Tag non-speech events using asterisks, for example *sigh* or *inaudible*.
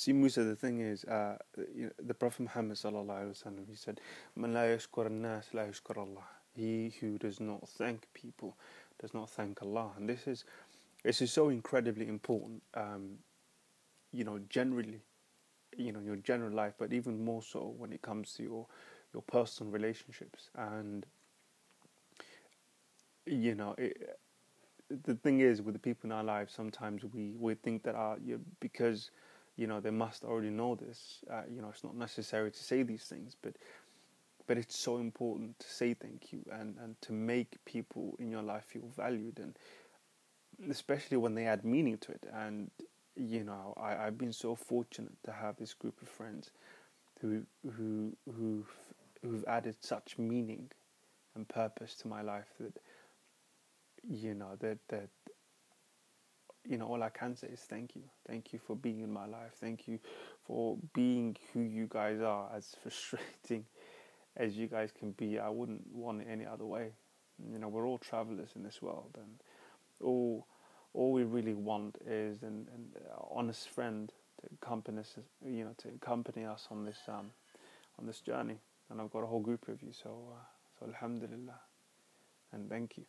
See, Musa, the thing is, uh, you know, the Prophet Muhammad wasallam, he said, "Man la yashkur nas la yashkur Allah." He who does not thank people does not thank Allah, and this is this is so incredibly important. Um, you know, generally, you know, your general life, but even more so when it comes to your your personal relationships. And you know, it, the thing is with the people in our lives, sometimes we we think that our you, because you know they must already know this. Uh, you know, it's not necessary to say these things, but but it's so important to say thank you and and to make people in your life feel valued and especially when they add meaning to it. And you know, I, I've been so fortunate to have this group of friends who who who've who've added such meaning and purpose to my life that you know that that you know, all I can say is thank you. Thank you for being in my life. Thank you for being who you guys are. As *laughs* frustrating as you guys can be, I wouldn't want it any other way. You know, we're all travelers in this world, and all all we really want is an, an honest friend to accompany us. You know, to accompany us on this um, on this journey. And I've got a whole group of you, so uh, so Alhamdulillah, and thank you.